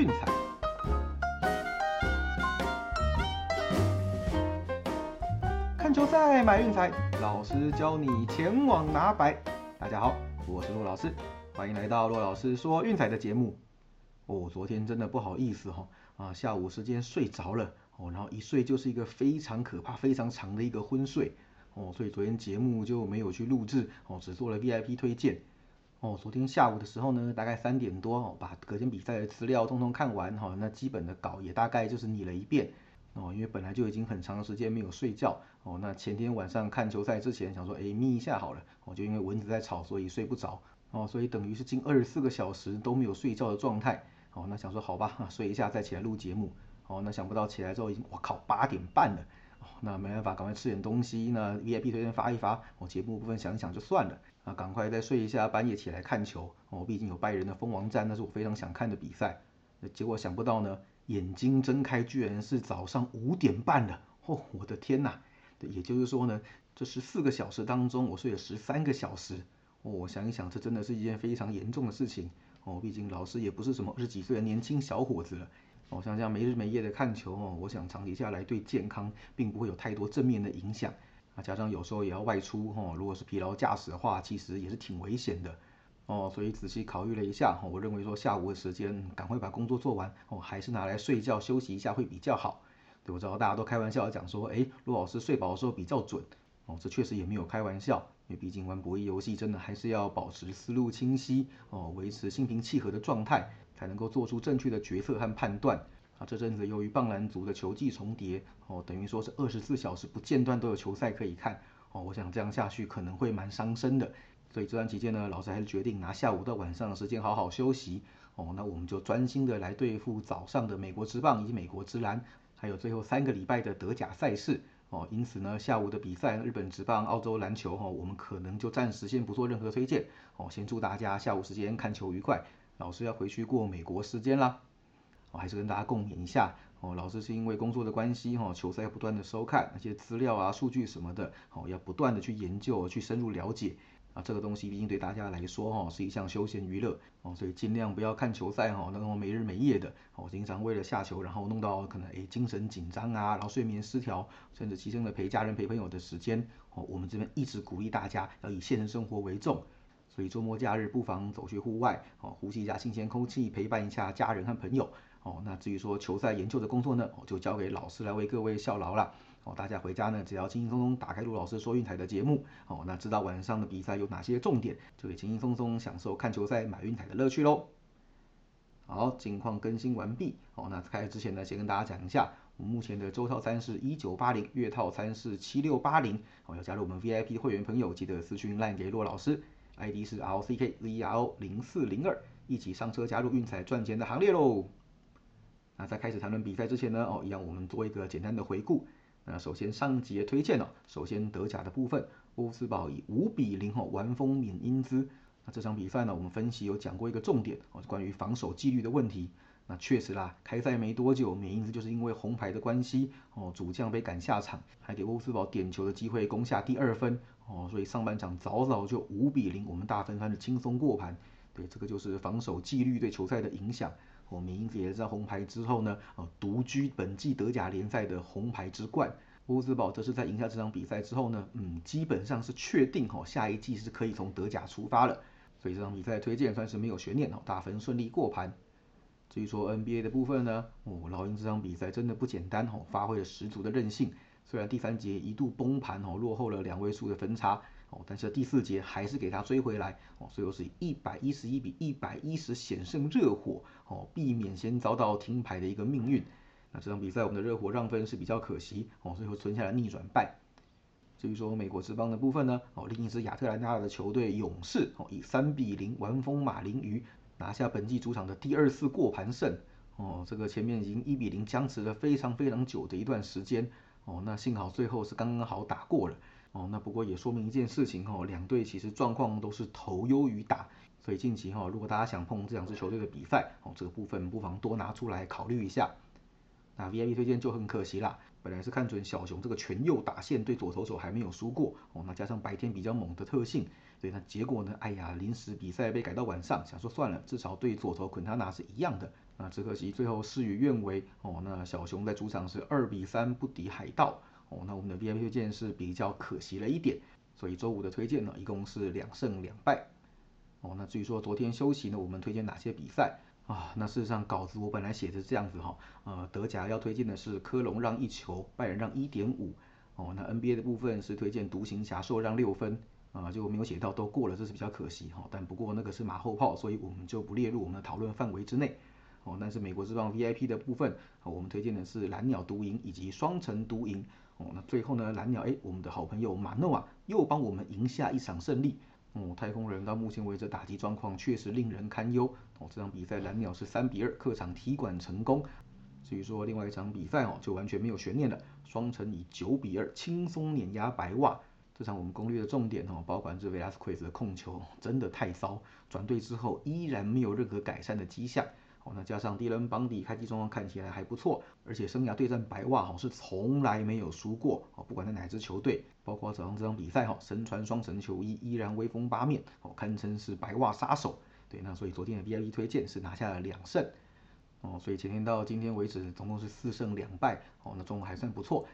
运彩。看球赛买运彩，老师教你前往拿白。大家好，我是骆老师，欢迎来到骆老师说运彩的节目。哦，昨天真的不好意思哈，啊，下午时间睡着了哦，然后一睡就是一个非常可怕、非常长的一个昏睡哦，所以昨天节目就没有去录制哦，只做了 VIP 推荐。哦，昨天下午的时候呢，大概三点多哦，把隔天比赛的资料通通看完哈，那基本的稿也大概就是拟了一遍哦，因为本来就已经很长时间没有睡觉哦，那前天晚上看球赛之前想说，哎眯一下好了，哦就因为蚊子在吵，所以睡不着哦，所以等于是近二十四个小时都没有睡觉的状态哦，那想说好吧，睡一下再起来录节目哦，那想不到起来之后已经我靠八点半了。哦那没办法，赶快吃点东西。那 VIP 推荐发一发，我节目部分想一想就算了。啊，赶快再睡一下，半夜起来看球。哦，毕竟有拜仁的蜂王战，那是我非常想看的比赛。结果想不到呢，眼睛睁开居然是早上五点半了。哦，我的天呐！也就是说呢，这十四个小时当中，我睡了十三个小时。哦，我想一想，这真的是一件非常严重的事情。哦，毕竟老师也不是什么二十几岁的年轻小伙子了。哦，像这样没日没夜的看球哦，我想长期下来对健康并不会有太多正面的影响。加上有时候也要外出哦，如果是疲劳驾驶的话，其实也是挺危险的。哦，所以仔细考虑了一下哈，我认为说下午的时间赶快把工作做完哦，还是拿来睡觉休息一下会比较好。对，我知道大家都开玩笑讲说，哎，陆老师睡饱的时候比较准。哦，这确实也没有开玩笑，因为毕竟玩博弈游戏真的还是要保持思路清晰哦，维持心平气和的状态。才能够做出正确的决策和判断啊！这阵子由于棒篮族的球季重叠哦，等于说是二十四小时不间断都有球赛可以看哦。我想这样下去可能会蛮伤身的，所以这段期间呢，老师还是决定拿下午到晚上的时间好好休息哦。那我们就专心的来对付早上的美国之棒以及美国之篮，还有最后三个礼拜的德甲赛事哦。因此呢，下午的比赛，日本职棒、澳洲篮球哈，我们可能就暂时先不做任何推荐哦。先祝大家下午时间看球愉快。老师要回去过美国时间啦，我还是跟大家共勉一下哦。老师是因为工作的关系哈，球赛要不断的收看那些资料啊、数据什么的，哦，要不断的去研究、去深入了解啊。这个东西毕竟对大家来说哈，是一项休闲娱乐哦，所以尽量不要看球赛哈，那种没日没夜的哦，经常为了下球，然后弄到可能诶精神紧张啊，然后睡眠失调，甚至牺牲了陪家人、陪朋友的时间哦。我们这边一直鼓励大家要以现实生活为重。所以周末假日不妨走去户外，哦，呼吸一下新鲜空气，陪伴一下家人和朋友，哦，那至于说球赛研究的工作呢，我，就交给老师来为各位效劳了，哦，大家回家呢，只要轻轻松松打开陆老师说运彩的节目，哦，那知道晚上的比赛有哪些重点，就可以轻轻松松享受看球赛买运彩的乐趣喽。好，近况更新完毕，哦，那开始之前呢，先跟大家讲一下，我们目前的周套餐是一九八零，月套餐是七六八零，哦，要加入我们 VIP 会员朋友，记得私讯赖给骆老师。ID 是 LCKZRO 零四零二，一起上车加入运彩赚钱的行列喽！那在开始谈论比赛之前呢，哦，一样我们做一个简单的回顾。那首先上集的推荐哦，首先德甲的部分，乌斯堡以五比零哦完封缅因兹。那这场比赛呢，我们分析有讲过一个重点哦，关于防守纪律的问题。那确实啦，开赛没多久，缅因兹就是因为红牌的关系哦，主将被赶下场，还给乌斯堡点球的机会攻下第二分。哦，所以上半场早早就五比零，我们大分算是轻松过盘。对，这个就是防守纪律对球赛的影响。哦，名字也在红牌之后呢，哦，独居本季德甲联赛的红牌之冠。乌兹堡则是在赢下这场比赛之后呢，嗯，基本上是确定哦，下一季是可以从德甲出发了。所以这场比赛推荐算是没有悬念哦，大分顺利过盘。至于说 NBA 的部分呢，哦，老鹰这场比赛真的不简单哦，发挥了十足的韧性。虽然第三节一度崩盘哦，落后了两位数的分差哦，但是第四节还是给他追回来哦，最后是一百一十一比一百一十险胜热火哦，避免先遭到停牌的一个命运。那这场比赛我们的热火让分是比较可惜哦，最后存下了逆转败。至于说美国之邦的部分呢，哦，另一支亚特兰大的球队勇士哦，以三比零完封马林鱼，拿下本季主场的第二次过盘胜哦，这个前面已经一比零僵持了非常非常久的一段时间。哦，那幸好最后是刚刚好打过了。哦，那不过也说明一件事情哦，两队其实状况都是头优于打，所以近期哈，如果大家想碰这两支球队的比赛，哦，这个部分不妨多拿出来考虑一下。那 VIP 推荐就很可惜啦，本来是看准小熊这个全右打线对左投手还没有输过，哦，那加上白天比较猛的特性，所以那结果呢，哎呀，临时比赛被改到晚上，想说算了，至少对左投昆塔纳是一样的。那只可惜最后事与愿违哦。那小熊在主场是二比三不敌海盗哦。那我们的 VIP 推荐是比较可惜了一点，所以周五的推荐呢，一共是两胜两败哦。那至于说昨天休息呢，我们推荐哪些比赛啊？那事实上稿子我本来写的这样子哈，呃，德甲要推荐的是科隆让一球，拜仁让一点五哦。那 NBA 的部分是推荐独行侠受让六分啊，就没有写到都过了，这是比较可惜哈。但不过那个是马后炮，所以我们就不列入我们的讨论范围之内。哦，但是美国之棒 VIP 的部分，我们推荐的是蓝鸟独赢以及双城独赢。哦，那最后呢，蓝鸟哎，我们的好朋友马诺啊，又帮我们赢下一场胜利。哦，太空人到目前为止打击状况确实令人堪忧。哦，这场比赛蓝鸟是三比二客场踢馆成功。至于说另外一场比赛哦，就完全没有悬念了，双城以九比二轻松碾压白袜。这场我们攻略的重点哦，包括这 Velasquez 的控球真的太骚，转队之后依然没有任何改善的迹象。那加上迪伦邦迪开机状况看起来还不错，而且生涯对战白袜哈是从来没有输过哦，不管在哪支球队，包括早上这场比赛哈，身穿双神球衣依然威风八面哦，堪称是白袜杀手。对，那所以昨天的 VIP 推荐是拿下了两胜哦，所以前天到今天为止总共是四胜两败哦，那中午还算不错。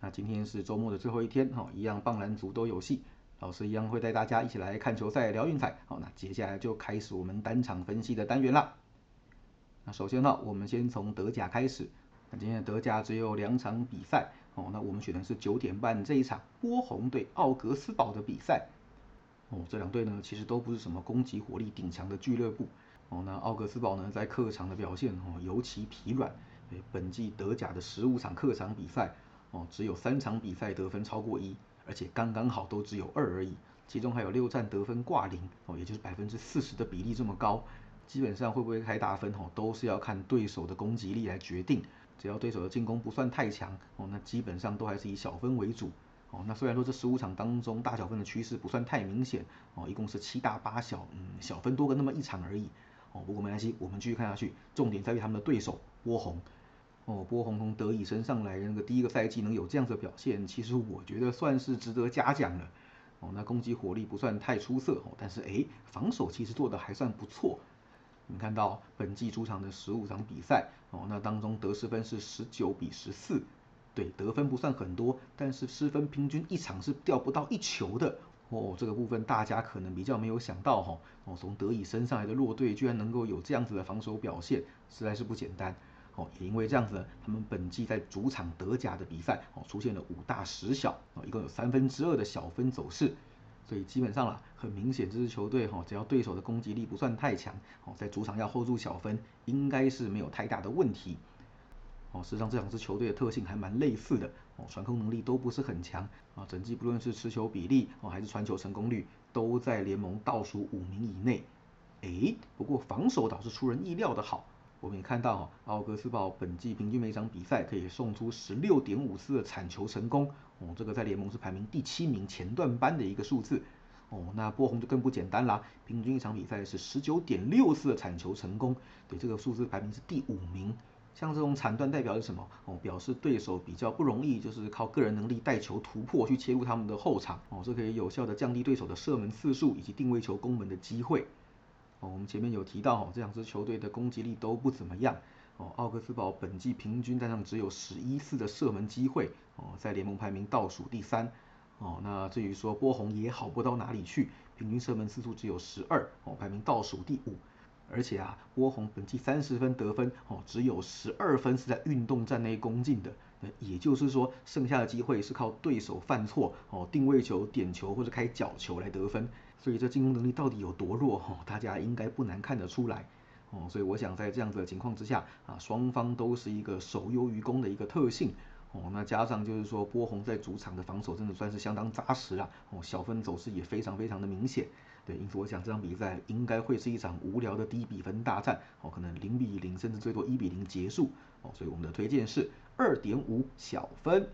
那今天是周末的最后一天哈，一样棒篮族都有戏，老师一样会带大家一起来看球赛聊运彩。好，那接下来就开始我们单场分析的单元啦。首先呢，我们先从德甲开始。那今天的德甲只有两场比赛哦。那我们选的是九点半这一场波鸿对奥格斯堡的比赛。哦，这两队呢其实都不是什么攻击火力顶强的俱乐部。哦，那奥格斯堡呢在客场的表现哦尤其疲软。本季德甲的十五场客场比赛哦，只有三场比赛得分超过一，而且刚刚好都只有二而已。其中还有六战得分挂零哦，也就是百分之四十的比例这么高。基本上会不会开大分哦，都是要看对手的攻击力来决定。只要对手的进攻不算太强哦，那基本上都还是以小分为主哦。那虽然说这十五场当中大小分的趋势不算太明显哦，一共是七大八小，嗯，小分多个那么一场而已哦。不过没关系，我们继续看下去，重点在于他们的对手波鸿哦。波鸿从德乙升上来那个第一个赛季能有这样子的表现，其实我觉得算是值得嘉奖了哦。那攻击火力不算太出色哦，但是诶，防守其实做的还算不错。你看到本季主场的十五场比赛哦，那当中得失分是十九比十四，对，得分不算很多，但是失分平均一场是掉不到一球的哦。这个部分大家可能比较没有想到哈哦，从德乙升上来的弱队居然能够有这样子的防守表现，实在是不简单哦。也因为这样子，他们本季在主场德甲的比赛哦，出现了五大十小哦，一共有三分之二的小分走势。所以基本上啦，很明显这支球队哈，只要对手的攻击力不算太强，哦，在主场要 hold 住小分，应该是没有太大的问题。哦，实际上这两支球队的特性还蛮类似的，哦，传控能力都不是很强，啊，整季不论是持球比例哦，还是传球成功率，都在联盟倒数五名以内。诶，不过防守倒是出人意料的好。我们也看到哈，奥格斯堡本季平均每场比赛可以送出十六点五次的铲球成功，哦，这个在联盟是排名第七名前段班的一个数字，哦，那波鸿就更不简单啦，平均一场比赛是十九点六次的铲球成功，对，这个数字排名是第五名。像这种铲断代表是什么？哦，表示对手比较不容易，就是靠个人能力带球突破去切入他们的后场，哦，这可以有效的降低对手的射门次数以及定位球攻门的机会。哦，我们前面有提到哦，这两支球队的攻击力都不怎么样。哦，奥克斯堡本季平均单场只有十一次的射门机会，哦，在联盟排名倒数第三。哦，那至于说波鸿也好不到哪里去，平均射门次数只有十二，哦，排名倒数第五。而且啊，波鸿本季三十分得分，哦，只有十二分是在运动战内攻进的。那也就是说，剩下的机会是靠对手犯错，哦，定位球、点球或者开角球来得分。所以这进攻能力到底有多弱？哈，大家应该不难看得出来。哦，所以我想在这样子的情况之下，啊，双方都是一个守优于攻的一个特性。哦，那加上就是说波鸿在主场的防守真的算是相当扎实啊。哦，小分走势也非常非常的明显。对，因此我想这场比赛应该会是一场无聊的低比分大战。哦，可能零比零甚至最多一比零结束。哦，所以我们的推荐是二点五小分。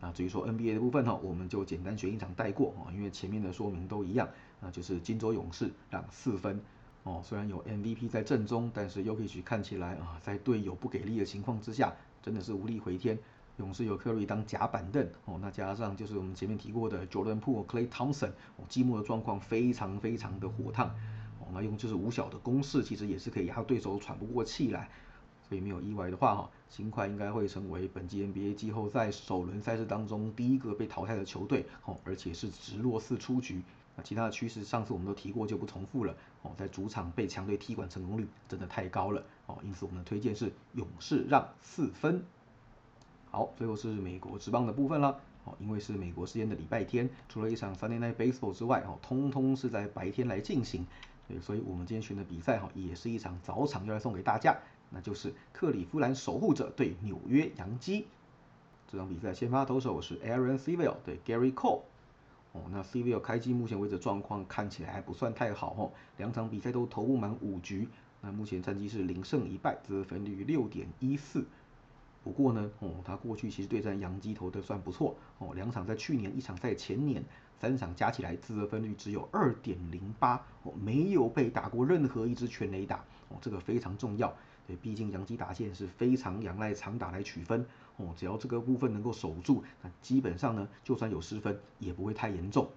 那至于说 NBA 的部分哈，我们就简单选一场带过啊，因为前面的说明都一样，那就是金州勇士让四分哦。虽然有 MVP 在阵中，但是 Yokichi 看起来啊，在队友不给力的情况之下，真的是无力回天。勇士有 Curry 当假板凳哦，那加上就是我们前面提过的 Jordan Poole、Clay Thompson 哦，季末的状况非常非常的火烫哦，那用就是五小的攻势，其实也是可以压对手喘不过气来。所以没有意外的话哈，新快应该会成为本季 NBA 季后赛首轮赛事当中第一个被淘汰的球队哦，而且是直落四出局。那其他的趋势上次我们都提过，就不重复了哦。在主场被强队踢馆成功率真的太高了哦，因此我们的推荐是勇士让四分。好，最后是美国职棒的部分了哦，因为是美国时间的礼拜天，除了一场 Sunday Night Baseball 之外哦，通通是在白天来进行。对，所以我们今天选的比赛哈，也是一场早场要来送给大家。那就是克里夫兰守护者对纽约洋基这场比赛，先发投手是 Aaron Civil 对 Gary Cole。哦，那 C V 开机目前为止状况看起来还不算太好哦，两场比赛都投不满五局，那目前战绩是零胜一败，得分率六点一四。不过呢，哦，他过去其实对战洋基投的算不错哦，两场在去年，一场在前年，三场加起来自得分率只有二点零八，哦，没有被打过任何一支全垒打，哦，这个非常重要。对，毕竟洋基打线是非常仰赖长打来取分哦，只要这个部分能够守住，那基本上呢，就算有失分也不会太严重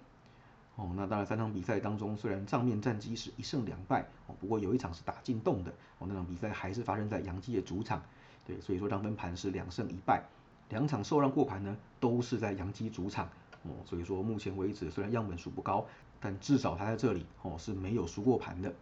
哦。那当然，三场比赛当中，虽然账面战绩是一胜两败哦，不过有一场是打进洞的哦，那场比赛还是发生在洋基的主场。对，所以说让分盘是两胜一败，两场受让过盘呢，都是在洋基主场哦。所以说目前为止，虽然样本数不高，但至少他在这里哦是没有输过盘的。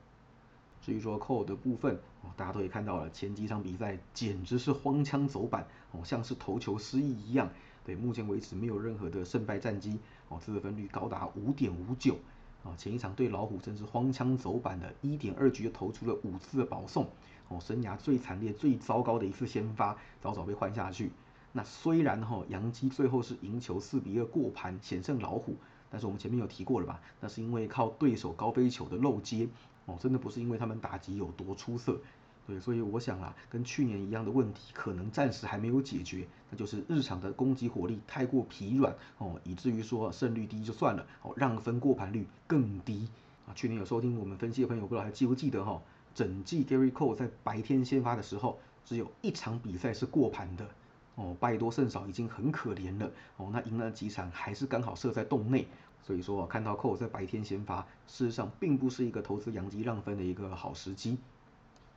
至于说扣的部分哦，大家都可以看到了，前几场比赛简直是荒腔走板哦，像是投球失意一样。对，目前为止没有任何的胜败战绩哦，自得分率高达五点五九啊。前一场对老虎真是荒腔走板的，一点二局就投出了五次的保送哦，生涯最惨烈、最糟糕的一次先发，早早被换下去。那虽然哈，杨基最后是赢球四比二过盘险胜老虎，但是我们前面有提过了吧？那是因为靠对手高飞球的漏接。哦，真的不是因为他们打击有多出色，对，所以我想啊，跟去年一样的问题，可能暂时还没有解决，那就是日常的攻击火力太过疲软哦，以至于说胜率低就算了，哦，让分过盘率更低啊。去年有收听我们分析的朋友，不知道还记不记得哈？整季 Gary Cole 在白天先发的时候，只有一场比赛是过盘的，哦，败多胜少已经很可怜了，哦，那赢了几场还是刚好设在洞内。所以说，看到寇在白天先发，事实上并不是一个投资洋基让分的一个好时机。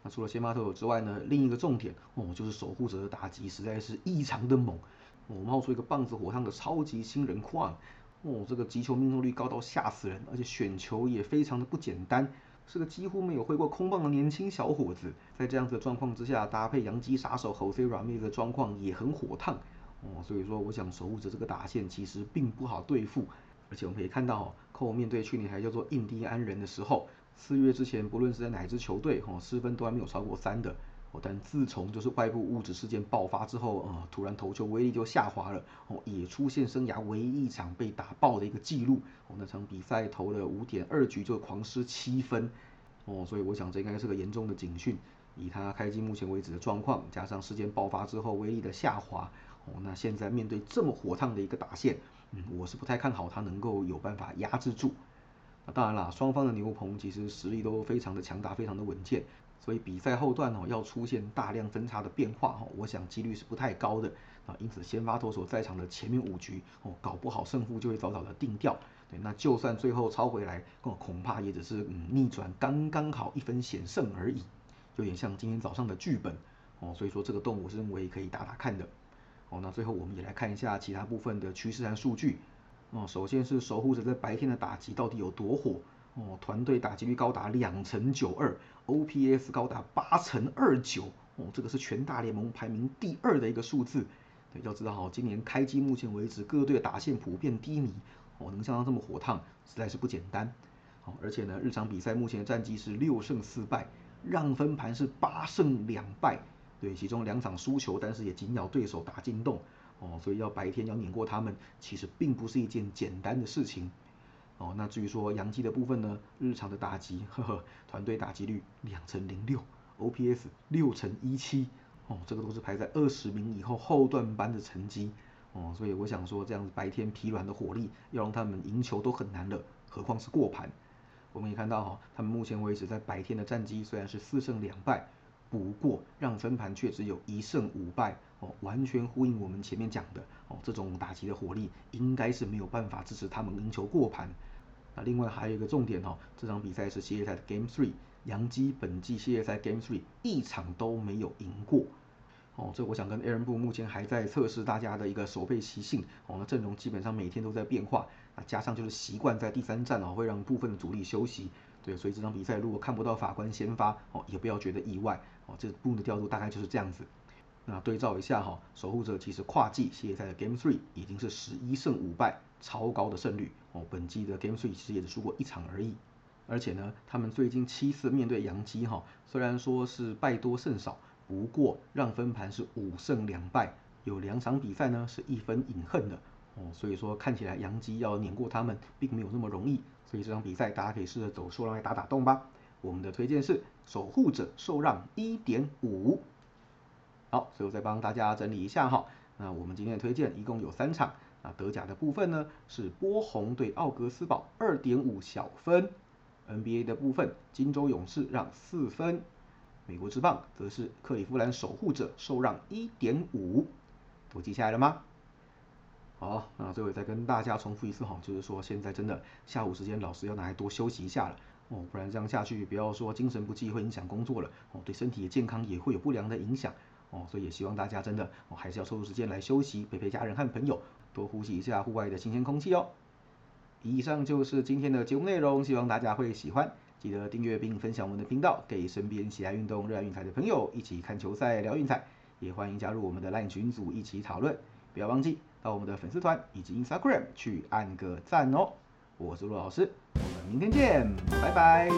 那除了先发投手之外呢，另一个重点哦，就是守护者的打击实在是异常的猛，哦，冒出一个棒子火烫的超级新人矿，哦，这个击球命中率高到吓死人，而且选球也非常的不简单，是个几乎没有挥过空棒的年轻小伙子。在这样子的状况之下，搭配洋基杀手 Jose Ramirez 的状况也很火烫，哦，所以说我想守护者这个打线其实并不好对付。而且我们可以看到，寇面对去年还叫做印第安人的时候，四月之前，不论是在哪支球队，哦，失分都还没有超过三的。哦，但自从就是外部物质事件爆发之后，呃，突然投球威力就下滑了，哦，也出现生涯唯一一场被打爆的一个记录。哦，那场比赛投了五点二局就狂失七分，哦，所以我想这应该是个严重的警讯。以他开机目前为止的状况，加上事件爆发之后威力的下滑，那现在面对这么火烫的一个打线。嗯，我是不太看好他能够有办法压制住。那当然啦，双方的牛棚其实实力都非常的强大，非常的稳健，所以比赛后段哦要出现大量分差的变化哈，我想几率是不太高的啊。因此先发投手在场的前面五局哦，搞不好胜负就会早早的定掉。对，那就算最后超回来，哦恐怕也只是嗯逆转刚刚好一分险胜而已，有点像今天早上的剧本哦。所以说这个洞我是认为可以打打看的。哦，那最后我们也来看一下其他部分的趋势和数据。哦，首先是守护者在白天的打击到底有多火？哦，团队打击率高达两成九二，OPS 高达八成二九。哦，这个是全大联盟排名第二的一个数字。对，要知道哈，今年开机目前为止各队的打线普遍低迷。哦，能相当这么火烫，实在是不简单。好，而且呢，日常比赛目前的战绩是六胜四败，让分盘是八胜两败。对，其中两场输球，但是也紧咬对手打进洞，哦，所以要白天要碾过他们，其实并不是一件简单的事情，哦，那至于说杨基的部分呢，日常的打击，呵呵，团队打击率两成零六，OPS 六成一七，哦，这个都是排在二十名以后后段班的成绩，哦，所以我想说，这样子白天疲软的火力，要让他们赢球都很难了，何况是过盘。我们也看到哈，他们目前为止在白天的战绩虽然是四胜两败。不过让分盘却只有一胜五败哦，完全呼应我们前面讲的哦，这种打击的火力应该是没有办法支持他们赢球过盘。那另外还有一个重点哈，这场比赛是系列赛的 Game Three，杨基本季系列赛 Game Three 一场都没有赢过。哦，这我想跟 Aaron 部目前还在测试大家的一个守备习性。哦，那阵容基本上每天都在变化。那加上就是习惯在第三站哦，会让部分的主力休息。对，所以这场比赛如果看不到法官先发，哦，也不要觉得意外。哦，这部的调度大概就是这样子。那对照一下哈，守护者其实跨季系列赛的 Game Three 已经是十一胜五败，超高的胜率。哦，本季的 Game Three 其实也只输过一场而已。而且呢，他们最近七次面对洋基哈，虽然说是败多胜少。不过让分盘是五胜两败，有两场比赛呢是一分饮恨的哦，所以说看起来杨基要碾过他们并没有那么容易，所以这场比赛大家可以试着走受让来打打洞吧。我们的推荐是守护者受让一点五。好，最后再帮大家整理一下哈，那我们今天的推荐一共有三场，那德甲的部分呢是波鸿对奥格斯堡二点五小分，NBA 的部分金州勇士让四分。美国之棒则是克利夫兰守护者受让一点五，都记下来了吗？好，那最后再跟大家重复一次哈，就是说现在真的下午时间老师要拿来多休息一下了哦，不然这样下去，不要说精神不济会影响工作了哦，对身体的健康也会有不良的影响哦，所以也希望大家真的哦还是要抽出时间来休息，陪陪家人和朋友，多呼吸一下户外的新鲜空气哦。以上就是今天的节目内容，希望大家会喜欢。记得订阅并分享我们的频道，给身边喜爱运动、热爱运彩的朋友一起看球赛、聊运彩。也欢迎加入我们的 LINE 群组一起讨论。不要忘记到我们的粉丝团以及 Instagram 去按个赞哦。我是陆老师，我们明天见，拜拜。